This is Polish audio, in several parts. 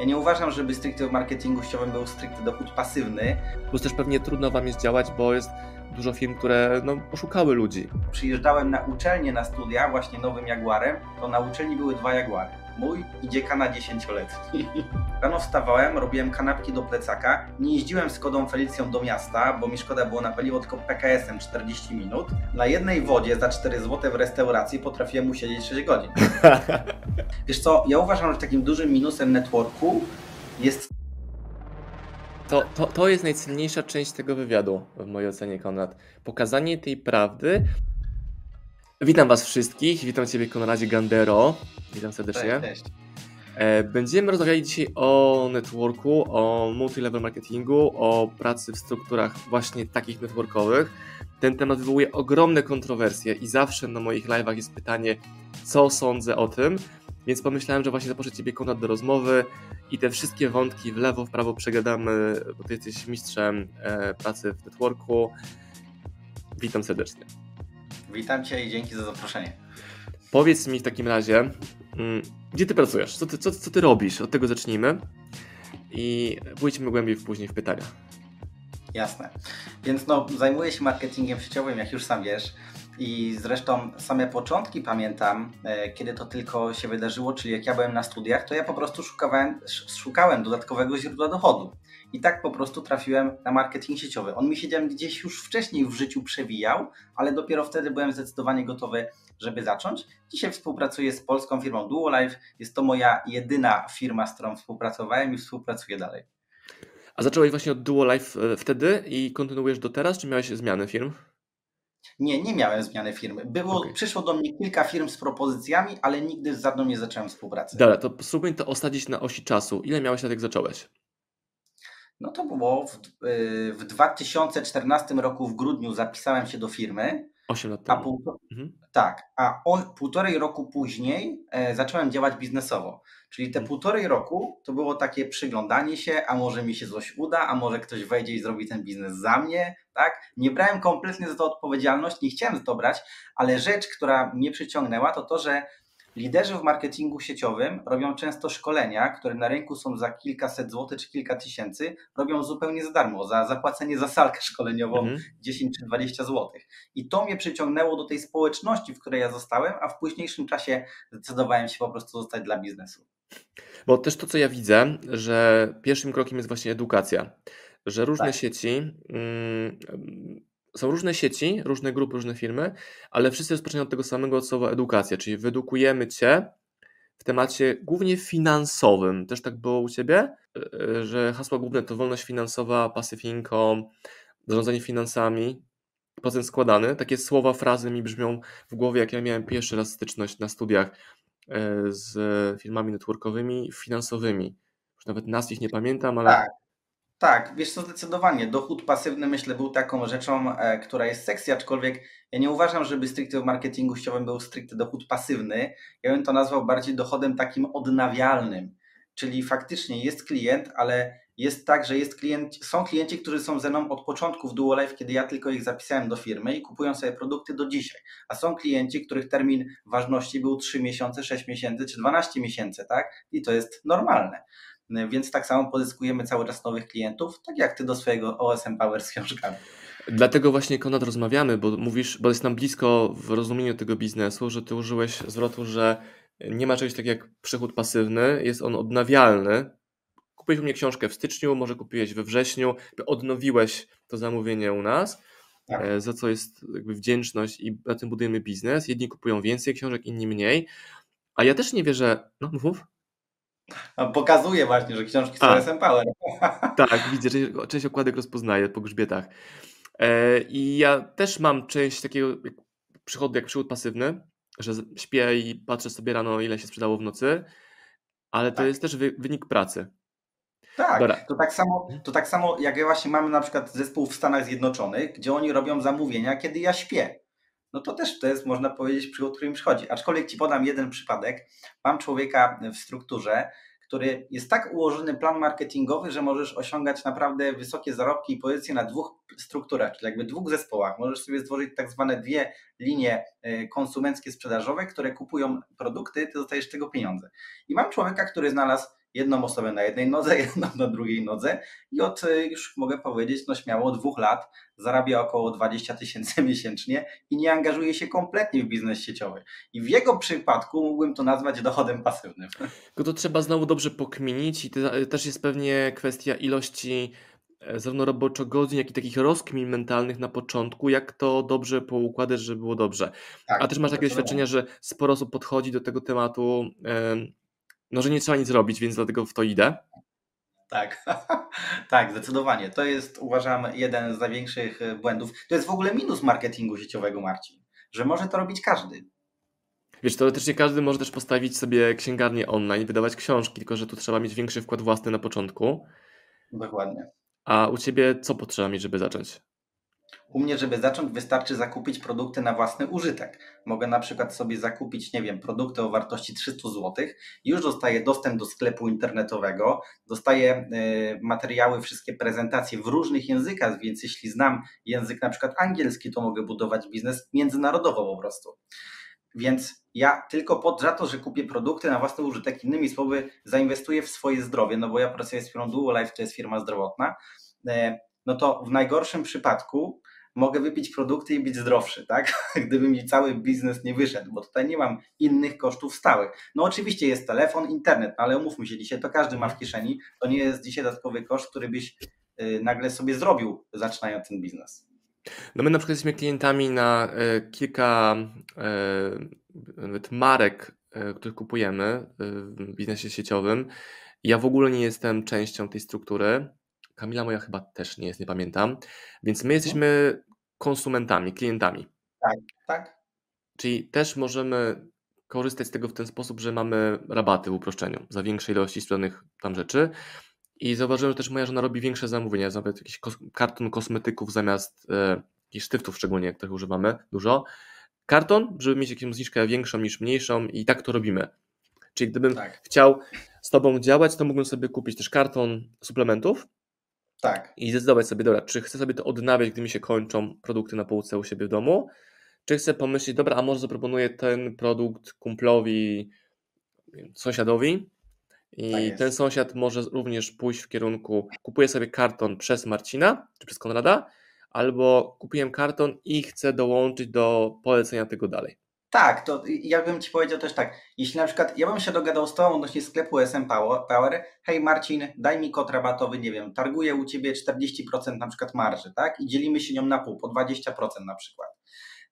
Ja nie uważam, żeby stricte w marketingu sieciowym był stricte dochód pasywny. Plus też pewnie trudno Wam jest działać, bo jest dużo firm, które no, oszukały ludzi. Przyjeżdżałem na uczelnię na studia właśnie nowym Jaguarem, to na uczelni były dwa Jaguary. Mój i dziekana dziesięcioletni. Rano wstawałem, robiłem kanapki do plecaka. Nie jeździłem z Kodą Felicją do miasta, bo mi szkoda było na paliwo, tylko PKS-em 40 minut. Na jednej wodzie za 4 zł w restauracji potrafiłem usiedzieć 6 godzin. Wiesz co, ja uważam, że takim dużym minusem networku jest to, to, to jest najcenniejsza część tego wywiadu, w mojej ocenie, Konrad. Pokazanie tej prawdy. Witam Was wszystkich. Witam Ciebie, Konradzie Gandero. Witam serdecznie. Cześć, cześć. E, Będziemy rozmawiali dzisiaj o networku, o multilevel marketingu, o pracy w strukturach właśnie takich networkowych. Ten temat wywołuje ogromne kontrowersje i zawsze na moich live'ach jest pytanie, co sądzę o tym. Więc pomyślałem, że właśnie zaproszę Ciebie, Konrad, do rozmowy i te wszystkie wątki w lewo, w prawo przegadamy, bo Ty jesteś mistrzem e, pracy w networku. Witam serdecznie. Witam Cię i dzięki za zaproszenie. Powiedz mi w takim razie, mm, gdzie Ty pracujesz? Co Ty, co, co ty robisz? Od tego zacznijmy i pójdźmy głębiej później w pytania. Jasne. Więc no, zajmuję się marketingiem sieciowym, jak już sam wiesz. I zresztą same początki pamiętam, e, kiedy to tylko się wydarzyło, czyli jak ja byłem na studiach, to ja po prostu szukałem, szukałem dodatkowego źródła dochodu. I tak po prostu trafiłem na marketing sieciowy. On mi się gdzieś już wcześniej w życiu przewijał, ale dopiero wtedy byłem zdecydowanie gotowy, żeby zacząć. Dzisiaj współpracuję z polską firmą Duolife. Jest to moja jedyna firma, z którą współpracowałem i współpracuję dalej. A zacząłeś właśnie od Duolife e, wtedy i kontynuujesz do teraz, czy miałeś zmiany firm? Nie, nie miałem zmiany firmy. Było, okay. Przyszło do mnie kilka firm z propozycjami, ale nigdy z żadną nie zacząłem współpracy. Dobra, to spróbuj to osadzić na osi czasu. Ile miałeś lat, jak zacząłeś? No to było w, y, w 2014 roku w grudniu zapisałem się do firmy. 8 lat temu. A pół, mhm. Tak, a o, półtorej roku później e, zacząłem działać biznesowo. Czyli te półtorej roku to było takie przyglądanie się, a może mi się coś uda, a może ktoś wejdzie i zrobi ten biznes za mnie, tak? Nie brałem kompletnie za to odpowiedzialność, nie chciałem za to brać, ale rzecz, która mnie przyciągnęła, to to, że Liderzy w marketingu sieciowym robią często szkolenia, które na rynku są za kilkaset złotych czy kilka tysięcy, robią zupełnie za darmo, za zapłacenie za salkę szkoleniową mhm. 10 czy 20 złotych. I to mnie przyciągnęło do tej społeczności, w której ja zostałem, a w późniejszym czasie zdecydowałem się po prostu zostać dla biznesu. Bo też to, co ja widzę, że pierwszym krokiem jest właśnie edukacja, że różne tak. sieci. Mm, są różne sieci, różne grupy, różne firmy, ale wszyscy rozpoczynają od tego samego słowa edukacja, czyli wyedukujemy Cię w temacie głównie finansowym. Też tak było u Ciebie, e, że hasła główne to wolność finansowa, passive income, zarządzanie finansami, procent składany. Takie słowa, frazy mi brzmią w głowie, jak ja miałem pierwszy raz styczność na studiach e, z firmami networkowymi, finansowymi. Już nawet nazw ich nie pamiętam, ale tak. Tak, wiesz co, zdecydowanie. Dochód pasywny myślę był taką rzeczą, e, która jest sexy, aczkolwiek ja nie uważam, żeby stricte w marketingu sieciowym był stricte dochód pasywny. Ja bym to nazwał bardziej dochodem takim odnawialnym. Czyli faktycznie jest klient, ale jest tak, że jest klient, są klienci, którzy są ze mną od początku w Duolife, kiedy ja tylko ich zapisałem do firmy i kupują sobie produkty do dzisiaj. A są klienci, których termin ważności był 3 miesiące, 6 miesięcy czy 12 miesięcy, tak? I to jest normalne. Więc tak samo pozyskujemy cały czas nowych klientów, tak jak ty do swojego OSM Power z książkami. Dlatego właśnie, Konrad, rozmawiamy, bo mówisz, bo jest nam blisko w rozumieniu tego biznesu, że ty użyłeś zwrotu, że nie ma czegoś takiego jak przychód pasywny, jest on odnawialny. Kupiłeś u mnie książkę w styczniu, może kupiłeś we wrześniu, odnowiłeś to zamówienie u nas, tak. E, za co jest jakby wdzięczność i na tym budujemy biznes. Jedni kupują więcej książek, inni mniej. A ja też nie wierzę, no mów. Pokazuje właśnie, że książki są SM Power. Tak, widzę, że część okładek rozpoznaję po grzbietach. E, I ja też mam część takiego przychodu jak przychód pasywny, że śpię i patrzę sobie rano, ile się sprzedało w nocy, ale to tak. jest też wynik pracy. Tak, to tak, samo, to tak samo jak ja właśnie mamy na przykład zespół w Stanach Zjednoczonych, gdzie oni robią zamówienia, kiedy ja śpię no to też to jest, można powiedzieć, przychód, który mi przychodzi. Aczkolwiek Ci podam jeden przypadek. Mam człowieka w strukturze, który jest tak ułożony plan marketingowy, że możesz osiągać naprawdę wysokie zarobki i pozycje na dwóch strukturach, czyli jakby dwóch zespołach. Możesz sobie stworzyć tak zwane dwie linie e, konsumenckie, sprzedażowe, które kupują produkty, ty dostajesz z tego pieniądze. I mam człowieka, który znalazł jedną osobę na jednej nodze, jedną na drugiej nodze i od, y, już mogę powiedzieć, no śmiało dwóch lat zarabia około 20 tysięcy miesięcznie i nie angażuje się kompletnie w biznes sieciowy. I w jego przypadku mógłbym to nazwać dochodem pasywnym. Tylko to trzeba znowu dobrze pokminić i to też jest pewnie kwestia ilości e, zarówno roboczo godzin, jak i takich rozkmin mentalnych na początku, jak to dobrze poukładać, żeby było dobrze. Tak, A też masz takie doświadczenia, że sporo osób podchodzi do tego tematu, no że nie trzeba nic robić, więc dlatego w to idę. Tak, tak, zdecydowanie. To jest, uważam, jeden z największych e, błędów. To jest w ogóle minus marketingu sieciowego, Marcin, że może to robić każdy. Wiesz, teoretycznie każdy może też postawić sobie księgarnię online, wydawać książki, tylko że tu trzeba mieć większy wkład własny na początku. Dokładnie. A u ciebie co potrzeba mieć, żeby zacząć? U mnie, żeby zacząć, wystarczy zakupić produkty na własny użytek. Mogę na przykład sobie zakupić, nie wiem, produkty o wartości 300 zł już dostaję dostęp do sklepu internetowego, dostaję y, materiały, wszystkie prezentacje w różnych językach, więc jeśli znam język na przykład angielski, to mogę budować biznes międzynarodowo po prostu. Więc ja tylko pod za to, że kupię produkty na własny użytek, innymi słowy, zainwestuję w swoje zdrowie, no bo ja pracuję z firmą Duo Life, to jest firma zdrowotna, y, no to w najgorszym przypadku mogę wypić produkty i być zdrowszy, tak? Gdyby mi cały biznes nie wyszedł, bo tutaj nie mam innych kosztów stałych. No oczywiście jest telefon, internet, no ale umówmy się, dzisiaj to każdy ma w kieszeni, to nie jest dzisiaj dodatkowy koszt, który byś y, nagle sobie zrobił, zaczynając ten biznes. No my na przykład jesteśmy klientami na e, kilka e, nawet marek, których kupujemy w biznesie sieciowym. Ja w ogóle nie jestem częścią tej struktury. Kamila moja chyba też nie jest, nie pamiętam. Więc my jesteśmy konsumentami, klientami. Tak, tak. Czyli też możemy korzystać z tego w ten sposób, że mamy rabaty w uproszczeniu za większe ilości sprzedanych tam rzeczy. I zauważyłem, że też moja żona robi większe zamówienia, nawet jakiś karton kosmetyków zamiast e, jakichś sztyftów szczególnie, jak tych używamy dużo. Karton, żeby mieć jakąś zniżkę większą niż mniejszą i tak to robimy. Czyli gdybym tak. chciał z Tobą działać, to mógłbym sobie kupić też karton suplementów, tak. I zdecydować sobie, dobra, czy chcę sobie to odnawiać, gdy mi się kończą produkty na półce u siebie w domu, czy chcę pomyśleć, dobra, a może zaproponuję ten produkt kumplowi, sąsiadowi i tak ten sąsiad może również pójść w kierunku, kupuję sobie karton przez Marcina, czy przez Konrada, albo kupiłem karton i chcę dołączyć do polecenia tego dalej. Tak, to ja bym Ci powiedział też tak, jeśli na przykład ja bym się dogadał z Tobą odnośnie sklepu SM Power, hej Marcin, daj mi kod rabatowy, nie wiem, targuję u Ciebie 40% na przykład marży, tak, i dzielimy się nią na pół, po 20% na przykład,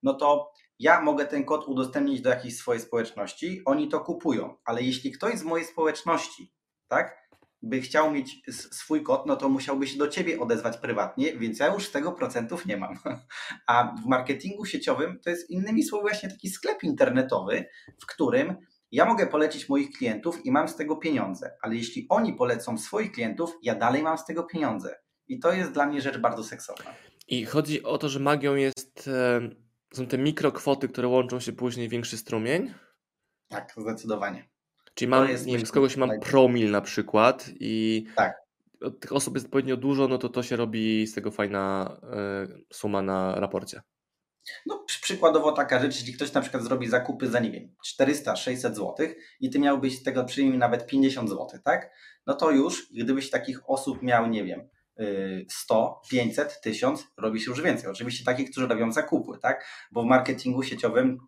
no to ja mogę ten kod udostępnić do jakiejś swojej społeczności, oni to kupują, ale jeśli ktoś z mojej społeczności, tak, by chciał mieć swój kod, no to musiałby się do ciebie odezwać prywatnie, więc ja już z tego procentów nie mam. A w marketingu sieciowym to jest innymi słowy właśnie taki sklep internetowy, w którym ja mogę polecić moich klientów i mam z tego pieniądze, ale jeśli oni polecą swoich klientów, ja dalej mam z tego pieniądze. I to jest dla mnie rzecz bardzo seksowna. I chodzi o to, że magią jest, e, są te mikrokwoty, które łączą się później w większy strumień? Tak, zdecydowanie. Czyli mam, jest, nie wiem, z kogoś mam promil na przykład i tak. od tych osób jest odpowiednio dużo, no to to się robi z tego fajna y, suma na raporcie. No przykładowo taka rzecz, jeśli ktoś na przykład zrobi zakupy za, nie wiem, 400-600 zł i ty miałbyś z tego przyjmij nawet 50 zł, tak? No to już, gdybyś takich osób miał, nie wiem, 100, 500, 1000, robi się już więcej. Oczywiście takich, którzy robią zakupy, tak? Bo w marketingu sieciowym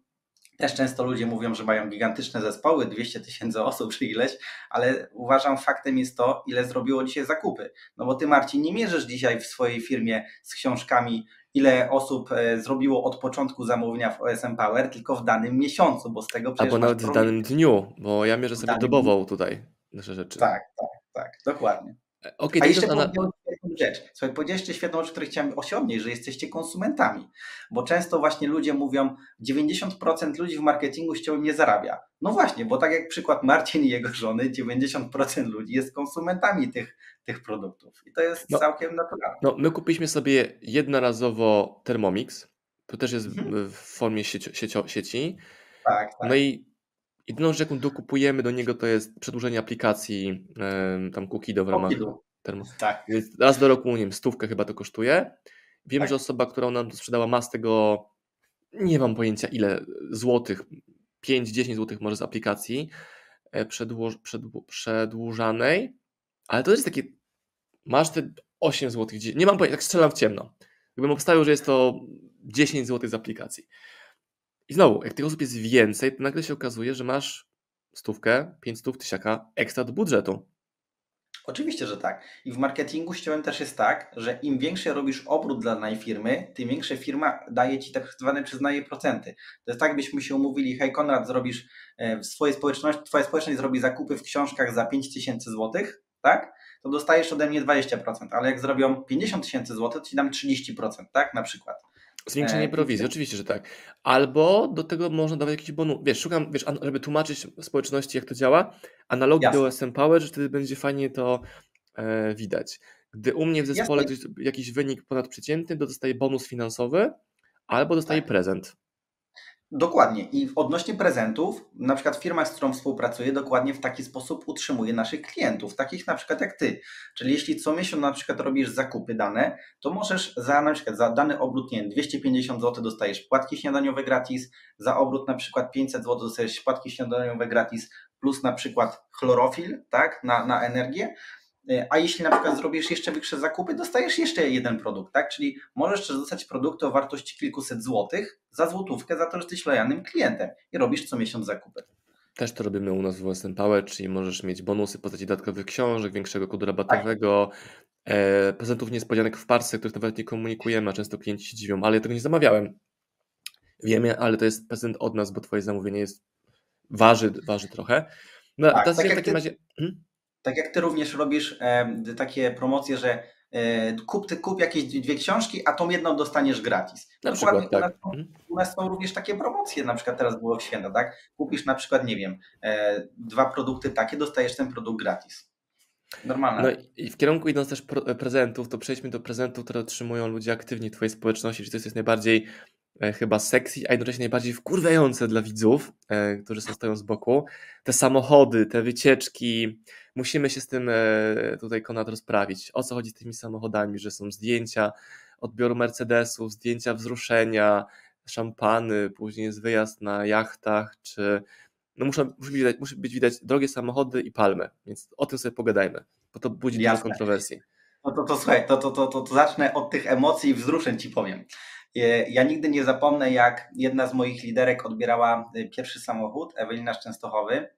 też często ludzie mówią, że mają gigantyczne zespoły, 200 tysięcy osób czy ileś, ale uważam faktem jest to, ile zrobiło dzisiaj zakupy. No bo ty, Marcin, nie mierzysz dzisiaj w swojej firmie z książkami, ile osób e, zrobiło od początku zamówienia w OSM Power, tylko w danym miesiącu, bo z tego przecież. Albo nawet w danym dniu, bo ja mierzę sobie dobową tutaj nasze rzeczy. Tak, tak, tak, dokładnie. Okay, A jeszcze na... rzecz. Słuchaj, powiedziałeś jeszcze świetną rzecz, której chciałem osiągnąć, że jesteście konsumentami. Bo często właśnie ludzie mówią, 90% ludzi w marketingu chciałbym nie zarabia. No właśnie, bo tak jak przykład Marcin i jego żony, 90% ludzi jest konsumentami tych, tych produktów. I to jest no, całkiem naturalne. No, my kupiliśmy sobie jednorazowo Thermomix. To też jest mhm. w formie sieci. sieci. Tak, tak. No i Jedyną rzecz, jaką dokupujemy do niego, to jest przedłużenie aplikacji tam Cookido w ramach termo. Tak. Więc raz do roku, nie wiem, stówkę chyba to kosztuje. Wiem, tak. że osoba, która nam to sprzedała, ma z tego, nie mam pojęcia ile złotych, 5-10 złotych może z aplikacji. e, przedłuż, przedłu- przedłużanej, ale to jest takie, masz te 8 zł, nie mam pojęcia, tak strzelam w ciemno. Gdybym obstawił, że jest to 10 zł z aplikacji. I znowu, jak tych osób jest więcej, to nagle się okazuje, że masz stówkę, 5 stów, tysiaka ekstra do budżetu. Oczywiście, że tak. I w marketingu ściąłem też jest tak, że im większy robisz obrót dla danej firmy, tym większa firma daje ci tak zwane przyznaje procenty. To jest tak, byśmy się umówili, hej Konrad, zrobisz e, w swojej społeczności, twoja społeczność zrobi zakupy w książkach za 5000 złotych, tak? To dostajesz ode mnie 20%, ale jak zrobią 50 tysięcy złotych, to ci dam 30%, tak? Na przykład. Zwiększenie E, prowizji, oczywiście, że tak. Albo do tego można dawać jakiś bonus. Wiesz, szukam, wiesz, żeby tłumaczyć społeczności, jak to działa, analogii Jasne. do OSM Power, że wtedy będzie fajnie to e, widać. Gdy u mnie w zespole Jasne. jakiś wynik ponadprzeciętny, to dostaje bonus finansowy albo dostaje Tak. prezent. Dokładnie. I odnośnie prezentów, na przykład firma, z którą współpracuję, dokładnie w taki sposób utrzymuje naszych klientów, takich na przykład jak ty. Czyli jeśli co miesiąc na przykład robisz zakupy dane, to możesz za na przykład za dany obrót, nie wiem, 250 zł dostajesz płatki śniadaniowe gratis, za obrót na przykład 500 zł dostajesz płatki śniadaniowe gratis, plus na przykład chlorofil, tak, na, na energię. Y, A jeśli na przykład zrobisz jeszcze większe zakupy, dostajesz jeszcze jeden produkt, tak? Czyli możesz też dostać produkty o wartości kilkuset złotych za złotówkę za to, że jesteś lojalnym klientem i robisz co miesiąc zakupy. Też to robimy u nas w OSM Power, czyli możesz mieć bonusy w postaci dodatkowych książek, większego kodu rabatowego, e, prezentów niespodzianek w parce, których nawet nie komunikujemy, a często klienci się dziwią, ale ja tego nie zamawiałem. Wiemy, ale to jest prezent od nas, bo twoje zamówienie jest waży, waży trochę. No, Tak, teraz tak w takim razie... Hmm? Tak jak ty również robisz e, takie promocje, że e, kup, ty, kup jakieś dwie książki, a tą jedną dostaniesz gratis. Na przykład, tak. U nas, są- u nas są również takie promocje, na przykład teraz było w święta, tak? Kupisz na przykład, nie wiem, e, dwa produkty takie, dostajesz ten produkt gratis. Normalne. No i- w kierunku idąc też prezentów, to przejdźmy do prezentów, które otrzymują ludzie aktywni w Twojej społeczności, czyli to jest najbardziej e, chyba sexy, a jednocześnie najbardziej wkurwiające dla widzów, e, którzy są stoją z boku. Te samochody, te wycieczki, musimy się z tym e, tutaj Konrad rozprawić. O co chodzi z tymi samochodami, że są zdjęcia odbioru Mercedesów, zdjęcia wzruszenia, szampany, później jest wyjazd na jachtach, czy no muszą, musi, być widać, być widać drogie samochody i palmy, więc o tym sobie pogadajmy, bo to budzi dużo Jasne. kontrowersji. No to, to słuchaj, to, to, to, to, to zacznę od tych emocji i wzruszeń ci powiem. E, Ja nigdy nie zapomnę, jak jedna z moich liderek odbierała e, pierwszy samochód, Ewelina z Częstochowy,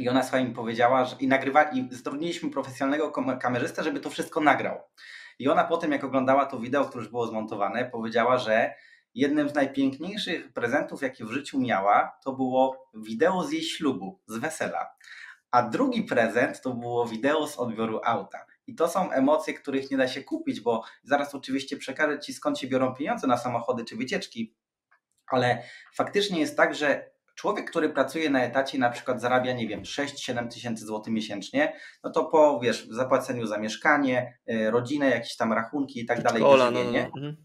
i ona słuchaj mi powiedziała, że i nagrywa, i zatrudniliśmy profesjonalnego kamerzystę, żeby to wszystko nagrał. I ona potem, jak oglądała to wideo, które już było zmontowane, powiedziała, że jednym z najpiękniejszych prezentów, jakie w życiu miała, to było wideo z jej ślubu, z wesela. A drugi prezent to było wideo z odbioru auta. I to są emocje, których nie da się kupić, bo zaraz oczywiście przekażę Ci skąd się biorą pieniądze na samochody czy wycieczki, ale faktycznie jest tak, że człowiek, który pracuje na etacie na przykład zarabia, nie wiem, 6-7 tysięcy złotych miesięcznie, no to po, wiesz, zapłaceniu za mieszkanie, y, rodzinę, jakieś tam rachunki i tak dalej, Kola, no, no, no. mhm.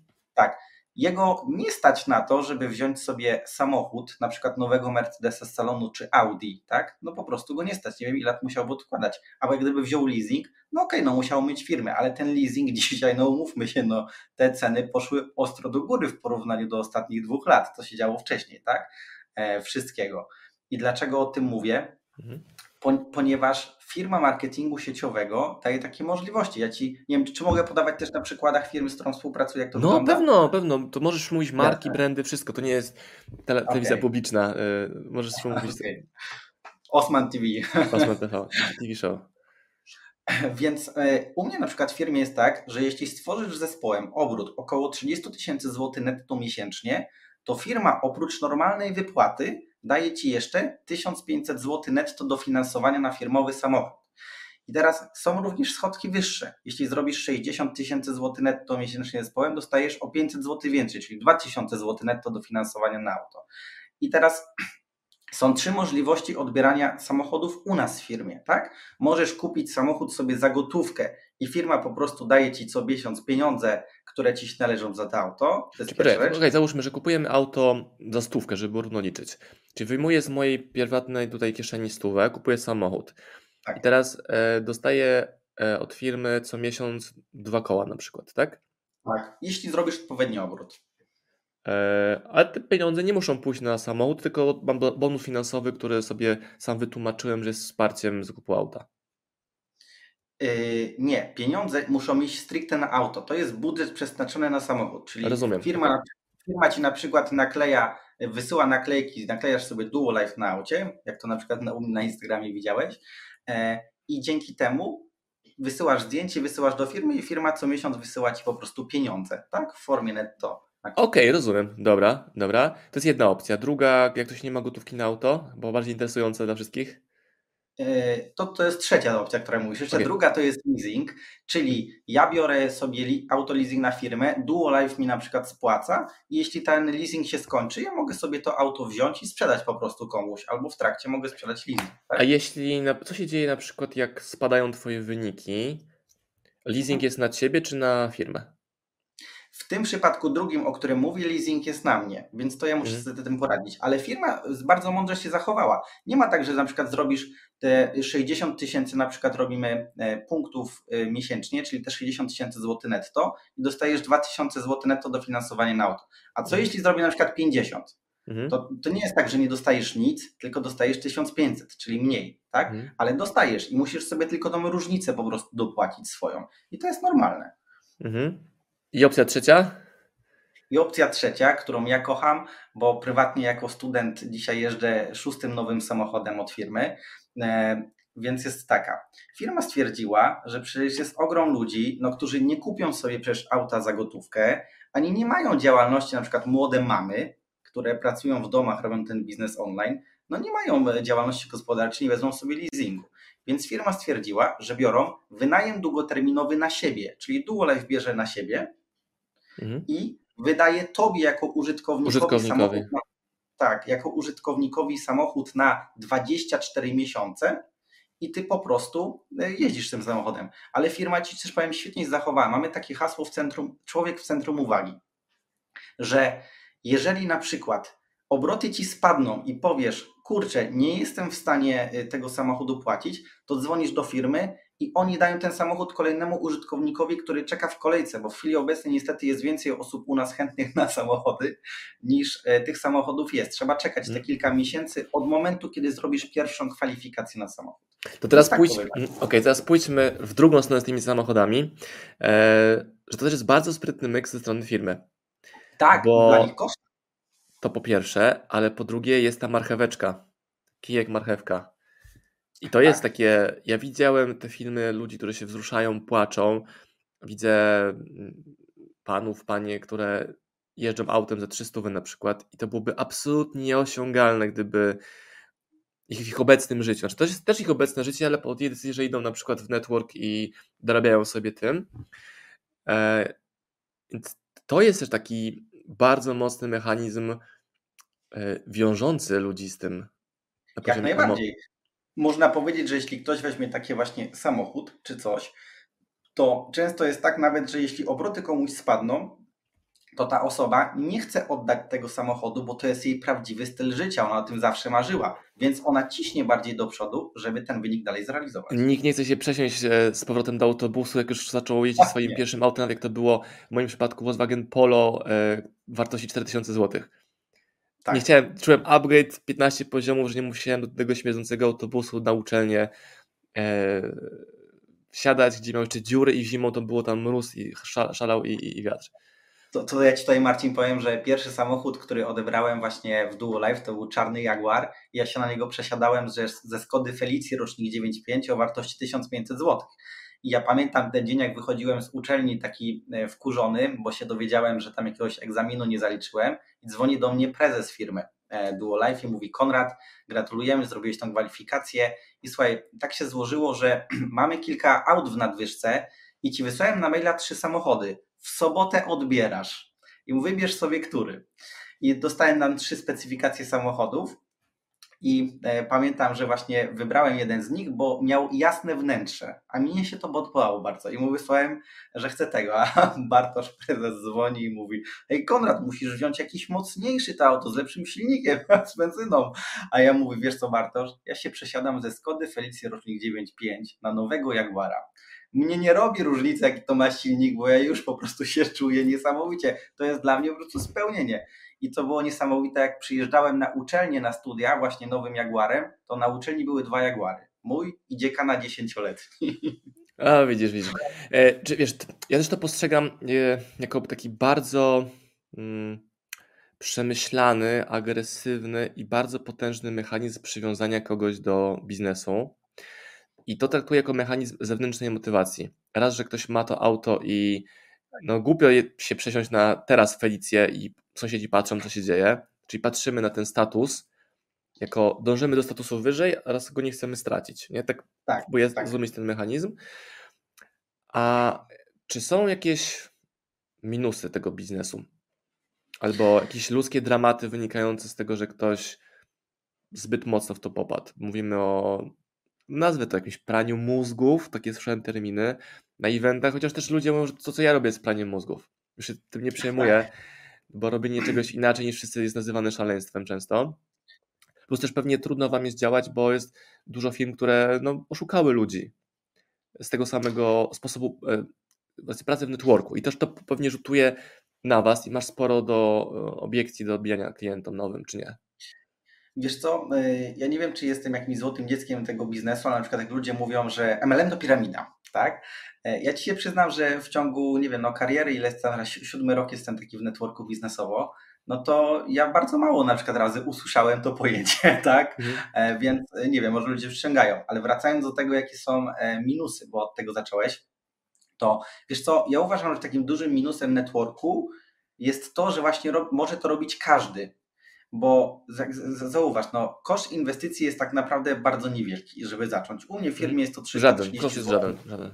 jego nie stać na to, żeby wziąć sobie samochód, na przykład nowego Mercedesa z salonu czy Audi, tak? No po prostu go nie stać. Nie wiem, ile lat musiałby odkładać. A jak gdyby wziął leasing, no okej, no musiał mieć firmę, ale ten leasing dzisiaj, no umówmy się, no te ceny poszły ostro do góry w porównaniu do ostatnich dwóch lat, co się działo wcześniej, tak? E, wszystkiego. I dlaczego o tym mówię? Mhm. Po, ponieważ firma marketingu sieciowego daje takie możliwości. Ja ci, nie wiem, czy, mogę podawać też na przykładach firmy, z którą współpracuję, jak to No wygląda? pewno, pewno, to możesz mówić marki, Jasne. brandy, wszystko, to nie jest tele, telewizja publiczna, y, możesz mówić. Osman TV. Osman TV, TV show. Więc e, u mnie na przykład w firmie jest tak, że jeśli stworzysz zespołem obrót około 30 tysięcy złotych netto miesięcznie, to firma oprócz normalnej wypłaty daje Ci jeszcze 1500 zł netto dofinansowania na firmowy samochód. I teraz są również schodki wyższe. Jeśli zrobisz 60 tysięcy złotych netto miesięcznie zespołem, dostajesz o 500 zł więcej, czyli 2000 zł netto dofinansowania na auto. I teraz są trzy możliwości odbierania samochodów u nas w firmie, tak? Możesz kupić samochód sobie za gotówkę i firma po prostu daje ci co miesiąc pieniądze, które ci się należą za to auto. To jest okej, załóżmy, że kupujemy auto za stówkę, żeby równo liczyć. Czyli wyjmuję z mojej pierwotnej tutaj kieszeni stówę, kupuję samochód. Tak. I teraz e, dostaję e, od firmy co miesiąc dwa koła na przykład, tak? Tak. Jeśli zrobisz odpowiedni obrót. E, ale te pieniądze nie muszą pójść na samochód, tylko mam bonus finansowy, który sobie sam wytłumaczyłem, że jest wsparciem zakupu auta. Yy, nie, pieniądze muszą iść stricte na auto. To jest budżet przeznaczony na samochód. Czyli Rozumiem. Firma, firma ci na przykład nakleja, wysyła naklejki, naklejasz sobie Duo Life na aucie, jak to na przykład na, na Instagramie widziałeś, e, i dzięki temu wysyłasz zdjęcie, wysyłasz do firmy i firma co miesiąc wysyła ci po prostu pieniądze, tak? W formie netto. Okej, okay, rozumiem. Dobra, dobra. To jest jedna opcja. Druga, jak ktoś nie ma gotówki na auto, bo bardziej interesujące dla wszystkich. E, to, to jest trzecia opcja, która mówisz. Jeszcze okay. druga to jest leasing, czyli ja biorę sobie auto leasing na firmę, Duo Life mi na przykład spłaca i jeśli ten leasing się skończy, ja mogę sobie to auto wziąć i sprzedać po prostu komuś, albo w trakcie mogę sprzedać leasing. Tak? A jeśli, co się dzieje na przykład jak spadają Twoje wyniki, leasing jest na Ciebie czy na firmę? W tym przypadku drugim, o którym mówię, leasing jest na mnie, więc to ja muszę mm. sobie z tym poradzić. Ale firma bardzo mądrze się zachowała. Nie ma tak, że na przykład zrobisz te 60 tysięcy, na przykład robimy e, punktów e, miesięcznie, czyli te 60 tysięcy złotych netto i dostajesz 2000 zł netto dofinansowanie na auto. A co mm. jeśli zrobię na przykład 50? Mhm. To, to nie jest tak, że nie dostajesz nic, tylko dostajesz 1500, czyli mniej, tak? Mhm. Ale dostajesz i musisz sobie tylko tą różnicę po prostu dopłacić swoją. I to jest normalne. Mhm. I opcja trzecia? I opcja trzecia, którą ja kocham, bo prywatnie jako student dzisiaj jeżdżę szóstym nowym samochodem od firmy, e, więc jest taka. Firma stwierdziła, że przecież jest ogrom ludzi, no, którzy nie kupią sobie przecież auta za gotówkę, ani nie mają działalności, na przykład młode mamy, które pracują w domach, robią ten biznes online, no nie mają działalności gospodarczej, nie wezmą sobie leasingu. Więc firma stwierdziła, że biorą wynajem długoterminowy na siebie, czyli Duolife bierze na siebie mhm. i wydaje tobie jako użytkownikowi, użytkownikowi. samochód na, tak, jako użytkownikowi samochód na 24 miesiące i ty po prostu e, jeździsz tym samochodem. Ale firma ci też powiem świetnie zachowała. Mamy takie hasło w centrum, człowiek w centrum uwagi, że jeżeli na przykład obroty ci spadną i powiesz, kurczę, nie jestem w stanie e, tego samochodu płacić, to dzwonisz do firmy i oni dają ten samochód kolejnemu użytkownikowi, który czeka w kolejce, bo w chwili obecnej niestety jest więcej osób u nas chętnych na samochody niż e, tych samochodów jest. Trzeba czekać te mm. kilka miesięcy od momentu, kiedy zrobisz pierwszą kwalifikację na samochód. To teraz, tak pójdź, mm, okay, teraz pójdźmy w drugą stronę z tymi samochodami, e, że to też jest bardzo sprytny myk ze strony firmy. Tak, bo dla nich koszt. To po pierwsze, ale po drugie jest ta marcheweczka, kijek marchewka. I to jest tak. takie, ja widziałem te filmy ludzi, którzy się wzruszają, płaczą. Widzę mm, panów, panie, które jeżdżą autem za 300 na przykład i to byłoby absolutnie nieosiągalne, gdyby ich ich obecnym życiu. Znaczy, to jest też ich obecne życie, ale po tej decyzji, że idą na przykład w network i dorabiają sobie tym. E, więc to jest też taki bardzo mocny mechanizm e, wiążący ludzi z tym. Jak najbardziej można powiedzieć, że jeśli ktoś weźmie taki właśnie samochód czy coś, to często jest tak nawet, że jeśli obroty komuś spadną, to ta osoba nie chce oddać tego samochodu, bo to jest jej prawdziwy styl życia, ona o tym zawsze marzyła, więc ona ciśnie bardziej do przodu, żeby ten wynik dalej zrealizować. Nikt nie chce się przesiąść e, z powrotem do autobusu, jak już zaczął jeździć swoim pierwszym autem, jak to było w moim przypadku Volkswagen Polo e, wartości 4000 zł. Tak. Nie chciałem, czułem upgrade 15 poziomów, że nie musiałem do tego śmierdzącego autobusu na uczelnię e, wsiadać, gdzie miał jeszcze dziury i zimą to było tam mróz i szalał i, i, i wiatr. To, to ja Ci tutaj Marcin powiem, że pierwszy samochód, który odebrałem właśnie w Duo Life to był czarny Jaguar ja się na niego przesiadałem ze, ze Skody Felicji rocznik 9.5 o wartości 1500 zł. I ja pamiętam ten dzień, jak wychodziłem z uczelni taki e, wkurzony, bo się dowiedziałem, że tam jakiegoś egzaminu nie zaliczyłem i dzwoni do mnie prezes firmy e, Duo Life i mówi Konrad, gratulujemy, zrobiłeś tą kwalifikację i słuchaj, tak się złożyło, że mamy kilka aut w nadwyżce i Ci wysłałem na maila trzy samochody. W sobotę odbierasz i wybierz sobie który. I dostałem nam trzy specyfikacje samochodów i e, pamiętam, że właśnie wybrałem jeden z nich, bo miał jasne wnętrze, a mnie się to podobało bardzo. I mu wysłałem, że chcę tego. A Bartosz prezes dzwoni i mówi: Ej, Konrad, musisz wziąć jakiś mocniejszy to auto z lepszym silnikiem, z benzyną. A ja mówię: Wiesz co, Bartosz, ja się przesiadam ze Skody Felicji rocznik 9.5 na nowego Jaguara mnie nie robi różnicy, jaki to ma silnik, bo ja już po prostu się czuję niesamowicie. To jest dla mnie po prostu spełnienie. I co było niesamowite, jak przyjeżdżałem na uczelnię na studia, właśnie nowym Jaguarem, to na uczelni były dwa Jaguary. Mój i dziekana dziesięcioletni. A, widzisz, widzisz. E, czy, wiesz, ja też to postrzegam e, jako taki bardzo mm, przemyślany, agresywny i bardzo potężny mechanizm przywiązania kogoś do biznesu. I to traktuję jako mechanizm zewnętrznej motywacji. Raz, że ktoś ma to auto i no głupio się przesiąść na teraz Felicję i sąsiedzi patrzą, co się dzieje, czyli patrzymy na ten status, jako dążymy do statusu wyżej, a raz go nie chcemy stracić. Nie? Tak, tak jest tak. zrozumieć ten mechanizm. A czy są jakieś minusy tego biznesu? Albo jakieś ludzkie dramaty wynikające z tego, że ktoś zbyt mocno w to popadł. Mówimy o, nazwę to jakimś praniu mózgów, takie słyszałem terminy, na eventach, chociaż też ludzie mówią, że to, co ja robię, jest praniem mózgów. Już się tym nie przejmuję, bo robienie czegoś inaczej niż wszyscy jest nazywane szaleństwem często. Plus też pewnie trudno wam jest działać, bo jest dużo firm, które no, oszukały ludzi z tego samego sposobu e, pracy w networku. I też to pewnie rzutuje na was i masz sporo do e, obiekcji do odbijania klientom nowym, czy nie? Wiesz co, e, ja nie wiem, czy jestem jakimś złotym dzieckiem tego biznesu, ale na przykład jak ludzie mówią, że MLM to piramida, tak? Ja ci się przyznam, że w ciągu, nie wiem, no kariery, ile jest teraz, siódmy rok jestem taki w networku biznesowo, no to ja bardzo mało na przykład razy usłyszałem to pojęcie, tak? Mhm. E, więc e, nie wiem, może ludzie wstrzągają, ale wracając do tego, jakie są e, minusy, bo od tego zacząłeś, to wiesz co, ja uważam, że takim dużym minusem networku jest to, że właśnie może to robić każdy, bo zauważ, no, koszt inwestycji jest tak naprawdę bardzo niewielki, żeby zacząć. U mnie w firmie jest to 330 Żaden, koszt jest żaden, żaden.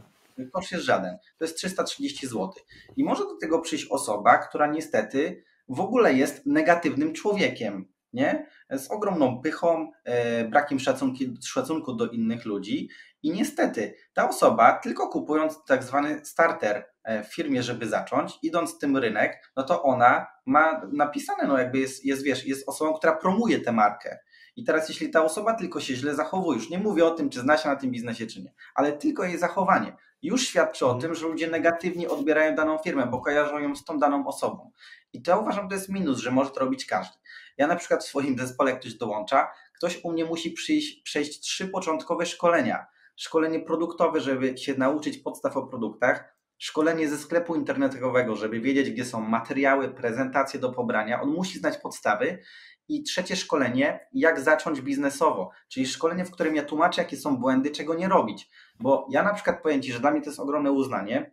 Koszt jest żaden. To jest 330 zł. I może do tego przyjść osoba, która niestety w ogóle jest negatywnym człowiekiem, nie? Z ogromną pychą, e, brakiem szacunku, szacunku do innych ludzi. I niestety ta osoba, tylko kupując tak zwany starter firmie, żeby zacząć, idąc tym rynek, no to ona ma napisane, no jakby jest, jest, wiesz, jest osobą, która promuje tę markę. I teraz, jeśli ta osoba tylko się źle zachowuje, już nie mówię o tym, czy zna się na tym biznesie, czy nie, ale tylko jej zachowanie już świadczy o mhm. tym, że ludzie negatywnie odbierają daną firmę, bo kojarzą ją z tą daną osobą. I to uważam, to jest minus, że może to robić każdy. Ja na przykład w swoim zespole, ktoś dołącza, ktoś u mnie musi przyjść, przejść trzy początkowe szkolenia. Szkolenie produktowe, żeby się nauczyć podstaw o produktach, szkolenie ze sklepu internetowego, żeby wiedzieć, gdzie są materiały, prezentacje do pobrania. On musi znać podstawy. I trzecie szkolenie, jak zacząć biznesowo, czyli szkolenie, w którym ja tłumaczę, jakie są błędy, czego nie robić. Bo ja na przykład powiem Ci, że dla mnie to jest ogromne uznanie,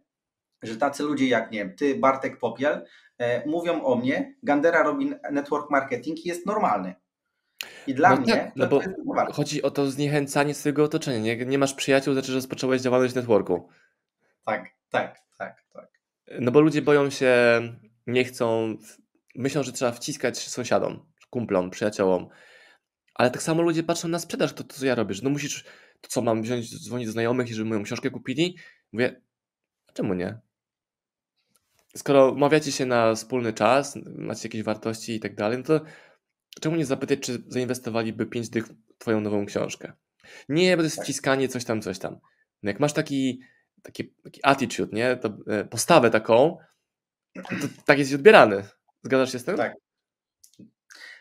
że tacy ludzie jak nie ty, Bartek Popiel, e, mówią o mnie, Gandera robi network marketing i jest normalny. I dla no mnie tak, no bo chodzi o to zniechęcanie swojego otoczenia. Nie, nie masz przyjaciół, znaczy, że rozpocząłeś działalność networku. Tak, tak, tak, tak. No bo ludzie boją się, nie chcą, myślą, że trzeba wciskać sąsiadom, kumplom, przyjaciołom. Ale tak samo ludzie patrzą na sprzedaż, to, to co ja robię, że no musisz, to co mam wziąć, dzwonić do znajomych i żeby moją książkę kupili? Mówię, czemu nie? skoro umawiacie się na wspólny czas, macie jakieś wartości i tak dalej, no to czemu nie zapytać, czy zainwestowaliby 5 dych w twoją nową książkę? Nie, bo to jest tak. wciskanie, coś tam, coś tam. No jak masz taki, taki, taki attitude, nie? To, e, postawę taką, to tak jest odbierany. Zgadzasz się z tym? Tak,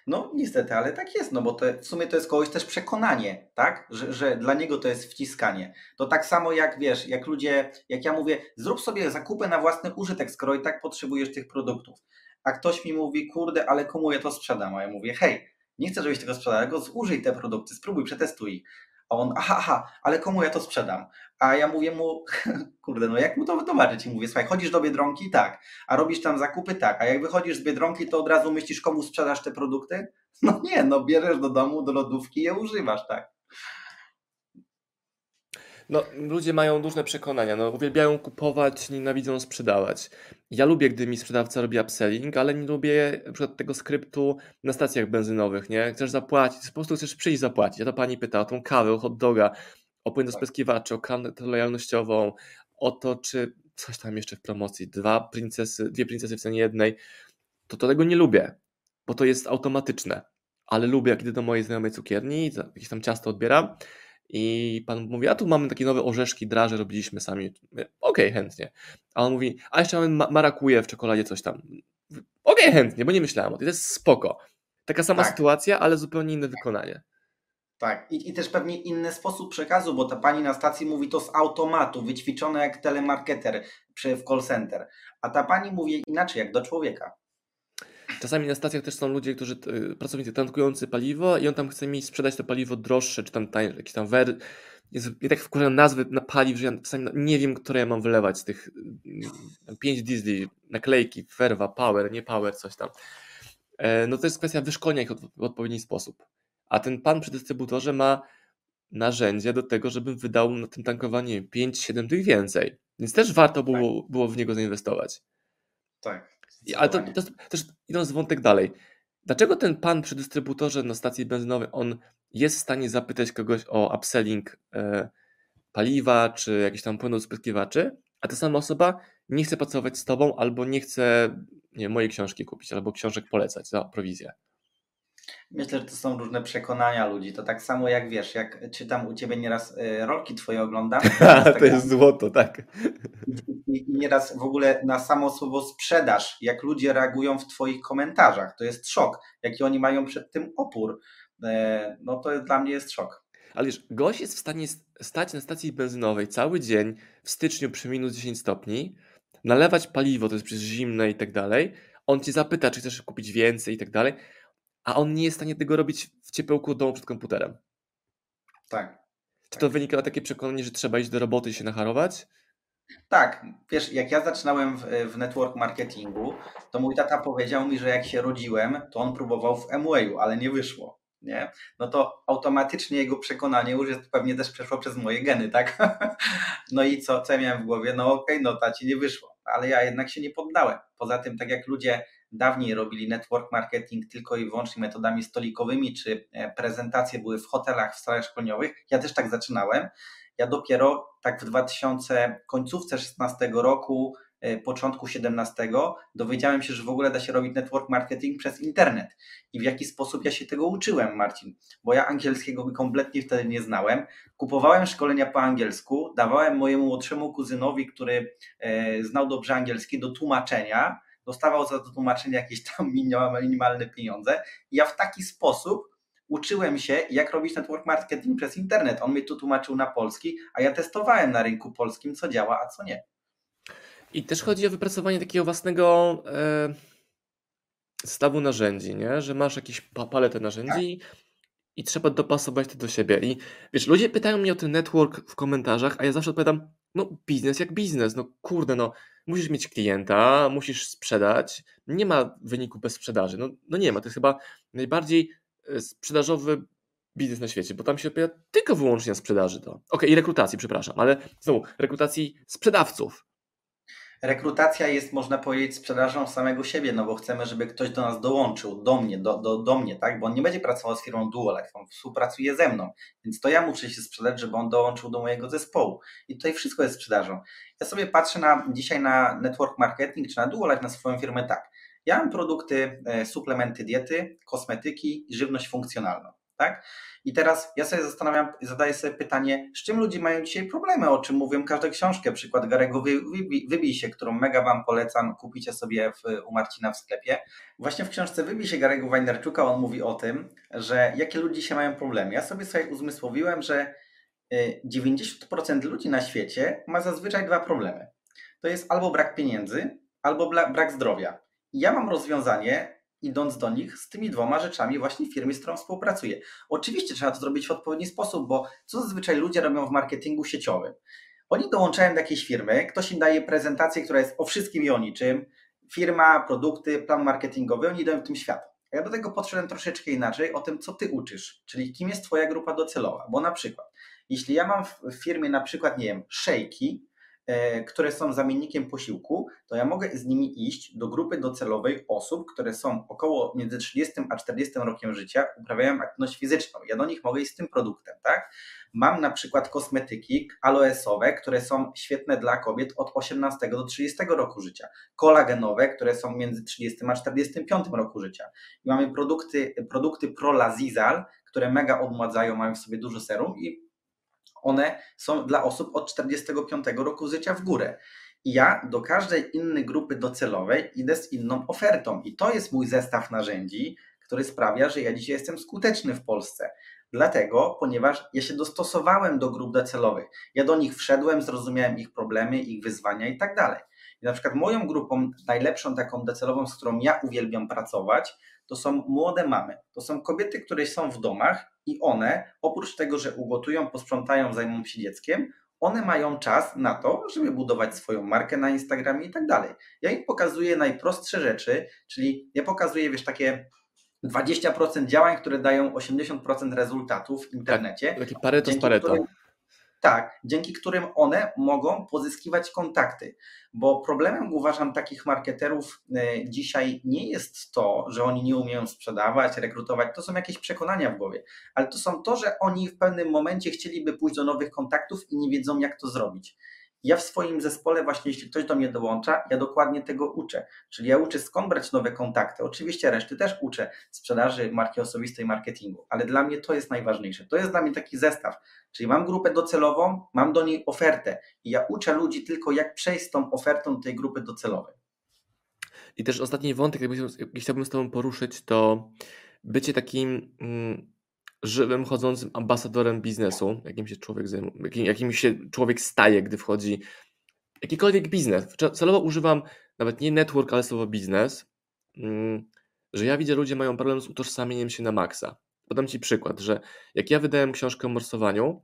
no niestety, ale tak jest, no bo to, w sumie to jest kogoś też przekonanie, tak? Że, że dla niego to jest wciskanie. To tak samo jak wiesz, jak ludzie, jak ja mówię, zrób sobie zakupy na własny użytek, skoro i tak potrzebujesz tych produktów. A ktoś mi mówi, kurde, ale komu ja to sprzedam? A ja mówię, hej, nie chcę, żebyś tego sprzedał, tylko zużyj te produkty, spróbuj, przetestuj. A on, aha, aha, ale komu ja to sprzedam? A ja mówię mu, kurde, no jak mu to wytłumaczyć? I mówię, słuchaj, chodzisz do Biedronki? Tak. A robisz tam zakupy? Tak. A jak wychodzisz z Biedronki, to od razu myślisz, komu sprzedasz te produkty? No nie, no bierzesz do domu, do lodówki i je używasz, tak. No, ludzie mają różne przekonania. No, uwielbiają kupować, nienawidzą sprzedawać. Ja lubię, gdy mi sprzedawca robi upselling, ale nie lubię na przykład tego skryptu na stacjach benzynowych, nie? Chcesz zapłacić, po prostu chcesz przyjść zapłacić. A to pani pyta o tą kawę, o hot doga, o płyn do tak. spryskiwaczy, o kartę lojalnościową, o to, czy coś tam jeszcze w promocji, dwa princesy, dwie princesy w cenie jednej, to, to tego nie lubię, bo to jest automatyczne. Ale lubię, kiedy do mojej znajomej cukierni jakieś tam ciasto odbieram i pan mówi, a tu mamy takie nowe orzeszki, draże, robiliśmy sami. Okej, okay, chętnie. A on mówi, a jeszcze mamy marakuje w czekoladzie, coś tam. Okej, okay, chętnie, bo nie myślałem o tym. To jest spoko. Taka sama tak. sytuacja, ale zupełnie inne wykonanie. Tak, I, i też pewnie inny sposób przekazu, bo ta pani na stacji mówi to z automatu, wyćwiczone jak telemarketer przy, w call center, a ta pani mówi inaczej, jak do człowieka. Czasami na stacjach też są ludzie, którzy, y, pracownicy tankujący paliwo i on tam chce mi sprzedać to paliwo droższe, czy tam tańsze, jakieś tam wer... Jest, ja tak wkurzam nazwy na paliw, że ja czasami nie wiem, które ja mam wylewać z tych 5 y, diesli, naklejki, werwa, power, nie power, coś tam. E, no to jest kwestia wyszkolenia ich w odpowiedni sposób. A ten pan przy dystrybutorze ma narzędzia do tego, żebym wydał na tym tankowaniu 5-7 tych więcej. Więc też warto było, tak. było w niego zainwestować. Tak. Ale to, to, też idąc wątek dalej. Dlaczego ten pan przy dystrybutorze na stacji benzynowej, on jest w stanie zapytać kogoś o upselling e, paliwa, czy jakieś tam płynów spryskiwaczy, a ta sama osoba nie chce pracować z tobą albo nie chce nie, mojej książki kupić, albo książek polecać za prowizję? Myślę, że to są różne przekonania ludzi. To tak samo jak wiesz, jak czytam u ciebie nieraz y, rolki twoje oglądam. to jest złoto, tak. I, I nieraz w ogóle na samo słowo sprzedaż, jak ludzie reagują w twoich komentarzach, to jest szok. Jaki oni mają przed tym opór, e, no to dla mnie jest szok. Ale wiesz, gość jest w stanie stać na stacji benzynowej cały dzień w styczniu przy minus 10 stopni, nalewać paliwo, to jest przez zimne i tak dalej. On cię zapyta, czy chcesz kupić więcej i tak dalej a on nie jest w stanie tego robić w ciepełku domu przed komputerem. Tak. Czy to wynika na takie przekonanie, że trzeba iść do roboty i się nacharować? Tak, wiesz, jak ja zaczynałem w, w network marketingu, to mój tata powiedział mi, że jak się rodziłem, to on próbował w Amwayu, ale nie wyszło. Nie? No to automatycznie jego przekonanie już jest pewnie też przeszło przez moje geny, tak? No i co, co ja miałem w głowie? No okej, okay, no taci nie wyszło, ale ja jednak się nie poddałem. Poza tym, tak jak ludzie dawniej robili network marketing tylko i wyłącznie metodami stolikowymi, czy e, prezentacje były w hotelach, w salach szkoleniowych. Ja też tak zaczynałem. Ja dopiero tak w 2000, końcówce 16 roku, e, początku 17 dowiedziałem się, że w ogóle da się robić network marketing przez internet. I w jaki sposób ja się tego uczyłem, Marcin? Bo ja angielskiego kompletnie wtedy nie znałem. Kupowałem szkolenia po angielsku, dawałem mojemu młodszemu kuzynowi, który e, znał dobrze angielski, do tłumaczenia dostawał za to tłumaczenie jakieś tam minimalne pieniądze. I ja w taki sposób uczyłem się, jak robić network marketing przez internet. On mnie tu tłumaczył na polski, a ja testowałem na rynku polskim, co działa, a co nie. I też chodzi o wypracowanie takiego własnego e, zestawu narzędzi, nie? że masz jakieś paletę narzędzi tak. i trzeba dopasować to do siebie. I wiesz, ludzie pytają mnie o ten network w komentarzach, a ja zawsze odpowiadam, no biznes jak biznes, no kurde, no musisz mieć klienta, musisz sprzedać. Nie ma wyniku bez sprzedaży. No, no nie ma. To jest chyba najbardziej e, sprzedażowy biznes na świecie, bo tam się opiera tylko wyłącznie na sprzedaży to. Okej, okay, i rekrutacji, przepraszam, ale znowu, rekrutacji sprzedawców. Rekrutacja jest, można powiedzieć, sprzedażą samego siebie, no bo chcemy, żeby ktoś do nas dołączył, do mnie, do, do, do mnie, tak? Bo on nie będzie pracował z firmą Duolife, on współpracuje ze mną, więc to ja muszę się sprzedać, żeby on dołączył do mojego zespołu. I tutaj wszystko jest sprzedażą. Ja sobie patrzę na, dzisiaj na network marketing czy na Duolife, na swoją firmę tak. Ja mam produkty, e, suplementy diety, kosmetyki i żywność funkcjonalną tak? I teraz ja sobie zastanawiam, zadaję sobie pytanie, z czym ludzie mają dzisiaj problemy, o czym mówią każdą książkę, przykład Garego Wybij, się, którą mega Wam polecam, kupicie sobie w, u Marcina w sklepie. Właśnie w książce Wybij się Garego Wajnerczuka on mówi o tym, że jakie ludzie dzisiaj mają problemy. Ja sobie sobie uzmysłowiłem, że 90% y, ludzi na świecie ma zazwyczaj dwa problemy. To jest albo brak pieniędzy, albo brak zdrowia. Ja mam rozwiązanie, idąc do nich z tymi dwoma rzeczami właśnie firmie, z którą współpracuję. Oczywiście trzeba to zrobić w odpowiedni sposób, bo co zazwyczaj ludzie robią w marketingu sieciowym? Oni dołączają do jakiejś firmy, ktoś im daje prezentację, która jest o wszystkim i o niczym, firma, produkty, plan marketingowy, oni idą w tym świat. Ja do tego podszedłem troszeczkę inaczej, o tym, co ty uczysz, czyli kim jest twoja grupa docelowa, bo na przykład, jeśli ja mam w firmie na przykład, nie wiem, szejki, które są zamiennikiem posiłku, to ja mogę z nimi iść do grupy docelowej osób, które są około między 30 a 40 rokiem życia, uprawiają aktywność fizyczną. Ja do nich mogę iść z tym produktem, tak? Mam na przykład kosmetyki aloesowe, które są świetne dla kobiet od 18 do 30 roku życia. Kolagenowe, które są między 30 a 45 roku życia. I mamy produkty, produkty Prolazizal, które mega odmładzają, mają w sobie dużo serum i one są dla osób od 45 roku życia w górę. I ja do każdej innej grupy docelowej idę z inną ofertą. I to jest mój zestaw narzędzi, który sprawia, że ja dzisiaj jestem skuteczny w Polsce. Dlatego, ponieważ ja się dostosowałem do grup docelowych. Ja do nich wszedłem, zrozumiałem ich problemy, ich wyzwania i tak dalej. I na przykład moją grupą, najlepszą taką docelową, z którą ja uwielbiam pracować, to są młode mamy. To są kobiety, które są w domach i one, oprócz tego, że ugotują, posprzątają, zajmą się dzieckiem, one mają czas na to, żeby budować swoją markę na Instagramie i tak dalej. Ja im pokazuję najprostsze rzeczy, czyli ja pokazuję, wiesz, takie 20% działań, które dają 80% rezultatów w internecie. Tak, takie pareto z pareto. Którym, tak, dzięki którym one mogą pozyskiwać kontakty. Bo problemem uważam takich marketerów e, dzisiaj nie jest to, że oni nie umieją sprzedawać, rekrutować, to są jakieś przekonania w głowie, ale to są to, że oni w pewnym momencie chcieliby pójść do nowych kontaktów i nie wiedzą, jak to zrobić. Ja w swoim zespole, właśnie jeśli ktoś do mnie dołącza, ja dokładnie tego uczę. Czyli ja uczę skąd brać nowe kontakty. Oczywiście reszty też uczę sprzedaży, marki osobistej, marketingu, ale dla mnie to jest najważniejsze. To jest dla mnie taki zestaw. Czyli mam grupę docelową, mam do niej ofertę i ja uczę ludzi tylko, jak przejść z tą ofertą tej grupy docelowej. I też ostatni wątek, jaki chciałbym z Tobą poruszyć, to bycie takim. Żywym, chodzącym ambasadorem biznesu, jakim się człowiek, jakim, jakim się człowiek staje, gdy wchodzi jakikolwiek biznes. Celowo używam nawet nie network, ale słowo biznes, mm, że ja widzę, ludzie mają problem z utożsamieniem się na maksa. Podam Ci przykład, że jak ja wydałem książkę o morsowaniu,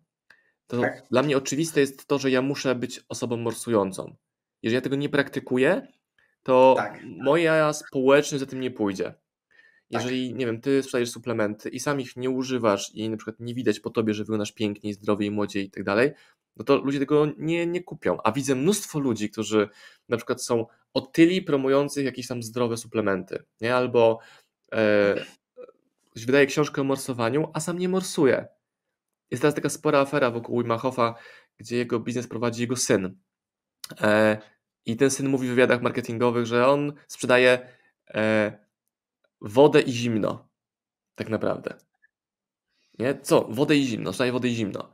to tak. dla mnie oczywiste jest to, że ja muszę być osobą morsującą. Jeżeli ja tego nie praktykuję, to tak. moja społeczność za tym nie pójdzie. Tak. Jeżeli, tak. nie wiem, ty sprzedajesz suplementy i sam ich nie używasz i na przykład nie widać po tobie, że wyglądasz piękniej, zdrowiej, młodziej i tak dalej, no to ludzie tego nie, nie kupią. A widzę mnóstwo ludzi, którzy na przykład są otyli promujących jakieś tam zdrowe suplementy, nie? Albo e, wydaje książkę o morsowaniu, a sam nie morsuje. Jest teraz taka spora afera wokół Wim gdzie jego biznes prowadzi jego syn. E, I ten syn mówi w wywiadach marketingowych, że on sprzedaje e, wodę i zimno. Tak naprawdę. Nie? Co? Wodę i zimno, sprzedaje wodę i zimno.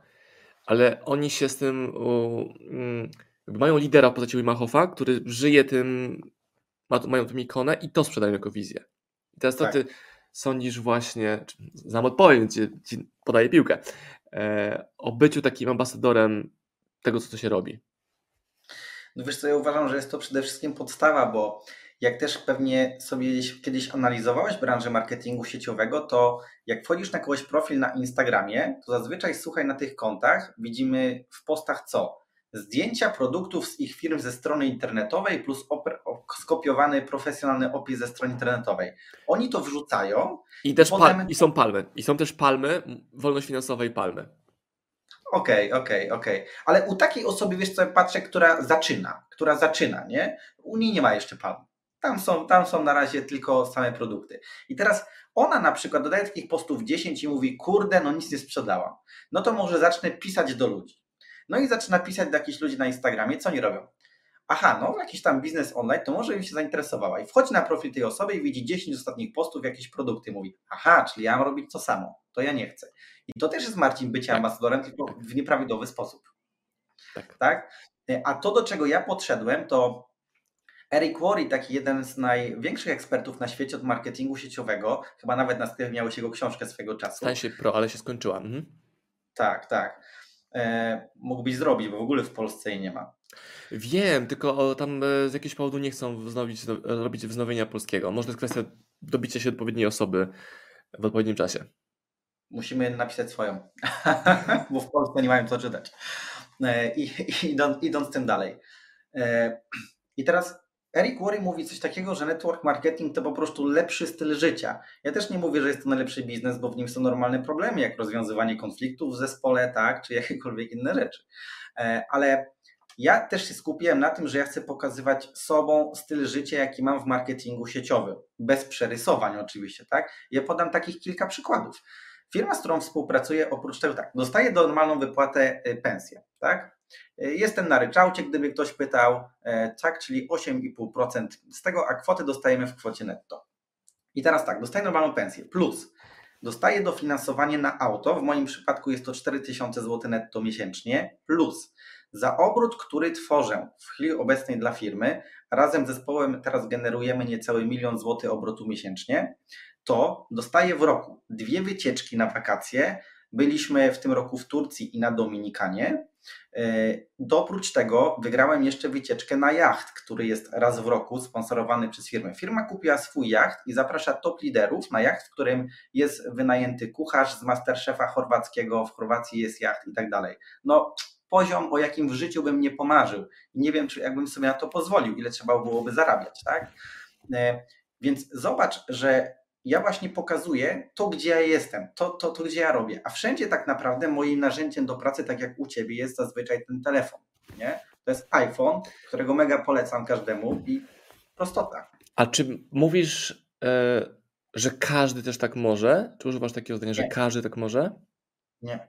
Ale oni się z tym. Um, mają lidera w postaci Wim który żyje tym, ma, mają tą ikonę i to sprzedają jako wizję. I teraz to tak. ty sądzisz właśnie, znam odpowiedź, ci, ci podaję piłkę, e, o byciu takim ambasadorem tego, co to się robi? No wiesz co, ja uważam, że jest to przede wszystkim podstawa, bo jak też pewnie sobie kiedyś analizowałeś branżę marketingu sieciowego, to jak wchodzisz na kogoś profil na Instagramie, to zazwyczaj słuchaj na tych kontach widzimy w postach co? Zdjęcia produktów z ich firm ze strony internetowej plus skopiowany profesjonalny opis ze strony internetowej. Oni to wrzucają. I też potem... i są palmy. I są też palmy, wolność finansowa i palmy. Okej, okay, okej, okay, okej. Okay. Ale u takiej osoby, wiesz co, patrzę, która zaczyna, która zaczyna, nie? U niej nie ma jeszcze palm. Tam są, tam są na razie tylko same produkty. I teraz ona na przykład dodaje takich postów 10 i mówi, kurde, no nic nie sprzedałam. No to może zacznę pisać do ludzi. No i zaczyna pisać do jakichś ludzi na Instagramie, co oni robią? Aha, no jakiś tam biznes online, to może im się zainteresowała. I wchodzi na profil tej osoby i widzi 10 ostatnich postów, jakieś produkty. Mówi, aha, czyli ja mam robić to samo. To ja nie chcę. I to też jest Marcin bycie tak. ambasadorem, tylko w nieprawidłowy sposób. Tak. tak? A to, do czego ja podszedłem, to Eric Worre, taki jeden z największych ekspertów na świecie od marketingu sieciowego, chyba nawet na sklepie miałeś jego książkę swego czasu. Stań się pro, ale się skończyła. Mhm. Tak, tak. E, mógłbyś zrobić, bo w ogóle w Polsce jej nie ma. Wiem, tylko tam e, z jakiegoś powodu nie chcą wznowić, robić wznowienia polskiego. Może to jest kwestia dobicia się odpowiedniej osoby w odpowiednim czasie. Musimy napisać swoją, bo w Polsce nie mają co czytać. E, I, idąc, idąc tym dalej. E, I teraz Eric Worre mówi coś takiego, że network marketing to po prostu lepszy styl życia. Ja też nie mówię, że jest to najlepszy biznes, bo w nim są normalne problemy, jak rozwiązywanie konfliktów w zespole, tak, czy jakiekolwiek inne rzeczy. E, ale ja też się skupiłem na tym, że ja chcę pokazywać sobą styl życia, jaki mam w marketingu sieciowym. Bez przerysowań oczywiście, tak? Ja podam takich kilka przykładów. Firma, z którą współpracuję, oprócz tego tak, dostaje normalną wypłatę y, pensję, tak? Y, jestem na ryczałcie, gdyby ktoś pytał, e, tak, czyli 8,5% z tego, a kwotę dostajemy w kwocie netto. I teraz tak, dostaję normalną pensję, plus dostaję dofinansowanie na auto. W moim przypadku jest to 4000 zł netto miesięcznie, plus za obrót, który tworzę w chwili obecnej dla firmy, razem z zespołem teraz generujemy niecały milion złotych obrotu miesięcznie, to dostaję w roku dwie wycieczki na wakacje. Byliśmy w tym roku w Turcji i na Dominikanie. E, oprócz tego wygrałem jeszcze wycieczkę na jacht, który jest raz w roku sponsorowany przez firmę. Firma kupiła swój jacht i zaprasza top liderów na jacht, w którym jest wynajęty kucharz z Masterchefa chorwackiego, w Chorwacji jest jacht i tak dalej. No, poziom, o jakim w życiu bym nie pomarzył. Nie wiem, czy jakbym sobie na to pozwolił, ile trzeba byłoby zarabiać, tak? E, więc zobacz, że ja właśnie pokazuję to, gdzie ja jestem, to, to, to, gdzie ja robię. A wszędzie tak naprawdę moim narzędziem do pracy, tak jak u ciebie, jest zazwyczaj ten telefon. Nie? To jest iPhone, którego mega polecam każdemu i prostota. A czy mówisz, e, że każdy też tak może? Czy używasz takiego zdania, że każdy tak może? Nie.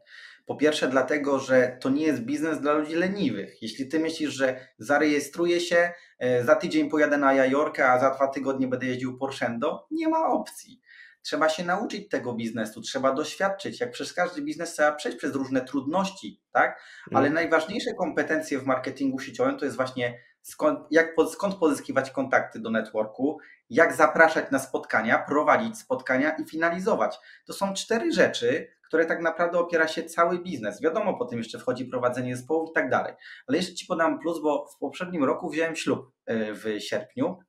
Po pierwsze, dlatego, że to nie jest biznes dla ludzi leniwych. Jeśli ty myślisz, że zarejestruję się, e, za tydzień pojadę na Jajorkę, a za dwa tygodnie będę jeździł Porszendo, nie ma opcji. Trzeba się nauczyć tego biznesu, trzeba doświadczyć. Jak przez każdy biznes trzeba przejść przez różne trudności, tak? Ale mm. najważniejsze kompetencje w marketingu sieciowym to jest właśnie skąd, jak, skąd pozyskiwać kontakty do networku, jak zapraszać na spotkania, prowadzić spotkania i finalizować. To są cztery rzeczy, które tak naprawdę opiera się cały biznes. Wiadomo, potem jeszcze wchodzi prowadzenie zespołów i tak dalej. Ale jeszcze Ci podam plus, bo w poprzednim roku wziąłem ślub e, w sierpniu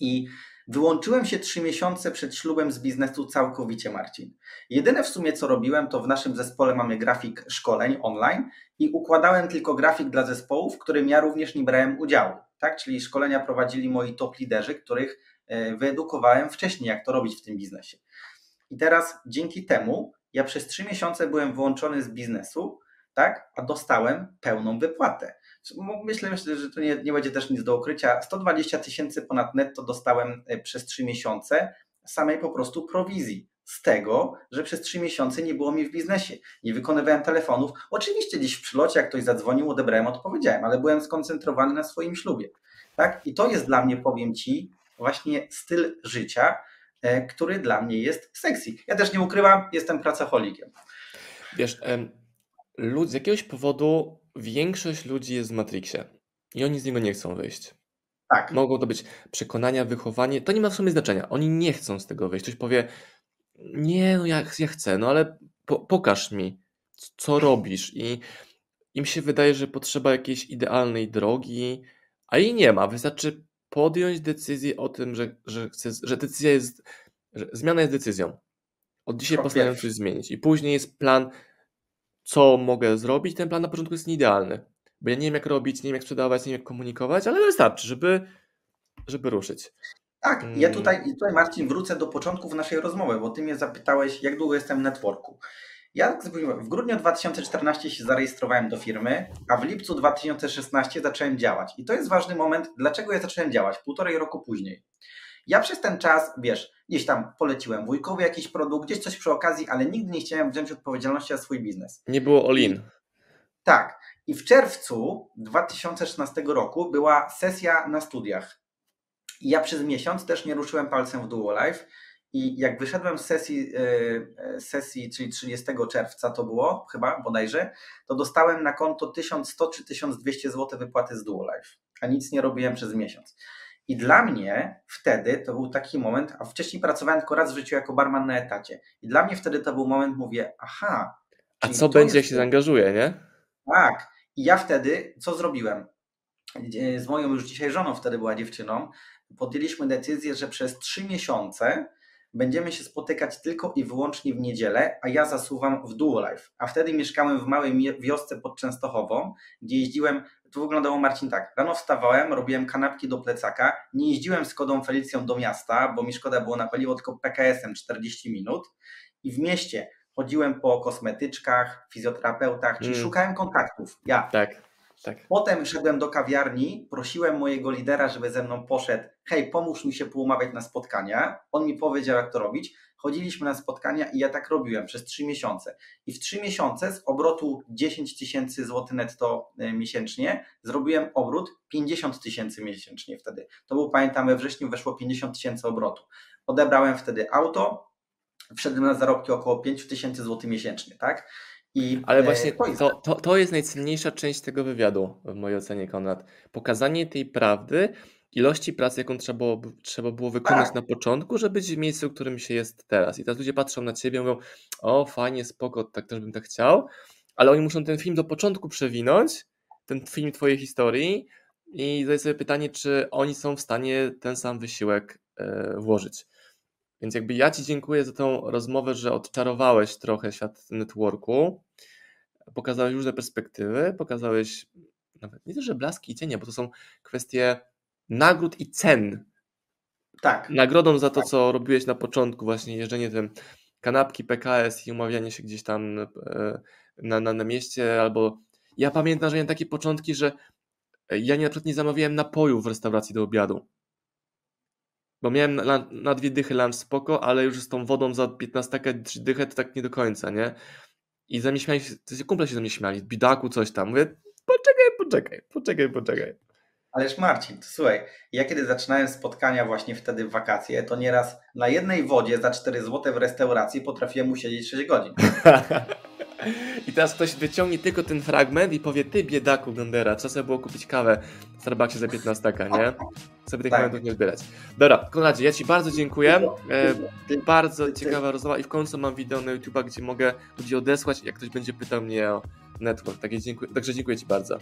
i Wyłączyłem się trzy miesiące przed ślubem z biznesu całkowicie, Marcin. Jedyne w sumie co robiłem, to w naszym zespole mamy grafik szkoleń online i układałem tylko grafik dla zespołów, w którym ja również nie brałem udziału. Tak? Czyli szkolenia prowadzili moi top liderzy, których e, wyedukowałem wcześniej, jak to robić w tym biznesie. I teraz dzięki temu ja przez trzy miesiące byłem wyłączony z biznesu, tak, a dostałem pełną wypłatę. Myślę, myślę że to nie, nie będzie też nic do ukrycia. 120 tysięcy ponad netto dostałem e, przez trzy miesiące samej po prostu prowizji. Z tego, że przez trzy miesiące nie było mi w biznesie. Nie wykonywałem telefonów. Oczywiście dziś w przylocie, jak ktoś zadzwonił, odebrałem, odpowiedziałem, ale byłem skoncentrowany na swoim ślubie. Tak? I to jest dla mnie, powiem Ci, właśnie styl życia, który dla mnie jest sexy. Ja też nie ukrywam, jestem pracocholikiem. Wiesz, lud, z jakiegoś powodu większość ludzi jest w Matrixie i oni z niego nie chcą wyjść. Tak. Mogą to być przekonania, wychowanie, to nie ma w sumie znaczenia. Oni nie chcą z tego wyjść. Ktoś powie, nie, no ja, ja chcę, no ale po, pokaż mi, co robisz. I im się wydaje, że potrzeba jakiejś idealnej drogi, a jej nie ma. Wystarczy podjąć decyzję o tym, że, że, że decyzja jest, że zmiana jest decyzją. Od dzisiaj postanawiam coś zmienić. I później jest plan, co mogę zrobić. Ten plan na początku jest nieidealny, bo ja nie wiem, jak robić, nie wiem, jak sprzedawać, nie wiem, jak komunikować, ale wystarczy, żeby, żeby ruszyć. Tak, ja mm. tutaj, tutaj Marcin wrócę do początków naszej rozmowy, bo ty mnie zapytałeś, jak długo jestem w networku. Ja w grudniu 2014 się zarejestrowałem do firmy, a w lipcu 2016 zacząłem działać. I to jest ważny moment, dlaczego ja zacząłem działać półtorej roku później. Ja przez ten czas, wiesz, gdzieś tam poleciłem wujkowi jakiś produkt, gdzieś coś przy okazji, ale nigdy nie chciałem wziąć odpowiedzialności za swój biznes. Nie było all-in. Tak. I w czerwcu 2016 roku była sesja na studiach. I ja przez miesiąc też nie ruszyłem palcem w Duo Life i jak wyszedłem z sesji, e, e, sesji, czyli 30 czerwca to było chyba bodajże, to dostałem na konto 1100 czy 1200 zł wypłaty z Duolife, a nic nie robiłem przez miesiąc. I dla mnie wtedy to był taki moment, a wcześniej pracowałem tylko raz w życiu jako barman na etacie. I dla mnie wtedy to był moment, mówię, aha. A co będzie, jak się zaangażuje, nie? Tak. I ja wtedy, co zrobiłem? Z moją już dzisiaj żoną, wtedy była dziewczyną, podjęliśmy decyzję, że przez trzy miesiące będziemy się spotykać tylko i wyłącznie w niedzielę, a ja zasuwam w Duolife. A wtedy mieszkałem w małej wiosce pod Częstochową, gdzie jeździłem, to wyglądało Marcin tak, rano wstawałem, robiłem kanapki do plecaka, nie jeździłem z Kodą Felicją do miasta, bo mi szkoda było na paliwo, tylko PKS-em 40 minut i w mieście chodziłem po kosmetyczkach, fizjoterapeutach, czyli mm. szukałem kontaktów. Ja. Tak. Tak. Potem szedłem do kawiarni, prosiłem mojego lidera, żeby ze mną poszedł. Hej, pomóż mi się poumawiać na spotkania. On mi powiedział, jak to robić. Chodziliśmy na spotkania i ja tak robiłem przez trzy miesiące. I w trzy miesiące z obrotu 10 tysięcy złotych netto e, miesięcznie zrobiłem obrót 50 tysięcy miesięcznie wtedy. To był, pamiętam, we wrześniu weszło 50 tysięcy obrotu. Odebrałem wtedy auto, wszedłem na zarobki około 5000 zł miesięcznie, tak? I, Ale właśnie to, to, to jest najcenniejsza część tego wywiadu, w mojej ocenie, Konrad. Pokazanie tej prawdy, ilości pracy, jaką trzeba było, trzeba było wykonać tak. na początku, żeby być w miejscu, w którym się jest teraz. I teraz ludzie patrzą na ciebie i mówią, o fajnie, spoko, tak też bym tak chciał, ale oni muszą ten film do początku przewinąć, ten film twojej historii i zadać sobie pytanie, czy oni są w stanie ten sam wysiłek e, włożyć. Więc jakby ja Ci dziękuję za tą rozmowę, że odczarowałeś trochę świat networku, pokazałeś różne perspektywy, pokazałeś nawet nie to, że blaski i cienie, bo to są kwestie nagród i cen. Tak. Nagrodą za to, tak. co robiłeś na początku, właśnie jeżdżenie tym kanapki PKS i umawianie się gdzieś tam e, na, na, na mieście, albo ja pamiętam, że miałem takie początki, że ja nie, na przykład nie zamawiałem napojów w restauracji do obiadu. Bo miałem na, na dwie dychy lunch spoko, ale już z tą wodą za 15 trzy dychę to tak nie do końca, nie? I za mnie śmiali się, kumple się ze mnie śmiali, bidaku coś tam. Mówię, poczekaj, poczekaj, poczekaj, poczekaj. Ależ Marcin, to słuchaj, ja kiedy zaczynałem spotkania właśnie wtedy w wakacje, to nieraz na jednej wodzie za 4 zł w restauracji potrafiłem usiedzieć 6 godzin. I teraz ktoś wyciągnie tylko ten fragment i powie, ty biedaku Gondera, trzeba sobie było kupić kawę w Starbucksie za 15, nie? Sobie tych tak. momentów nie zbierać. Dobra, Konradzie, ja Ci bardzo dziękuję. E, bardzo ciekawa rozmowa i w końcu mam wideo na YouTube, gdzie mogę ludzi odesłać, jak ktoś będzie pytał mnie o network. Także dziękuję, także dziękuję Ci bardzo.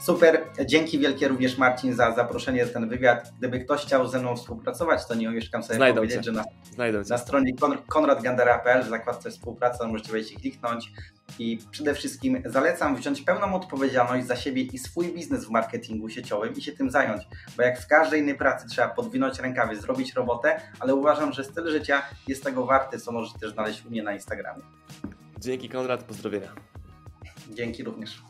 Super, dzięki wielkie również Marcin za zaproszenie na ten wywiad. Gdyby ktoś chciał ze mną współpracować, to nie umieszkam sobie Znajdą powiedzieć, cię. że na, na stronie konradgandera.pl w zakładce współpraca możecie wejść i kliknąć. I przede wszystkim zalecam wziąć pełną odpowiedzialność za siebie i swój biznes w marketingu sieciowym i się tym zająć, bo jak w każdej innej pracy trzeba podwinąć rękawy, zrobić robotę, ale uważam, że styl życia jest tego warty, co możecie też znaleźć u mnie na Instagramie. Dzięki Konrad, pozdrowienia. Dzięki również.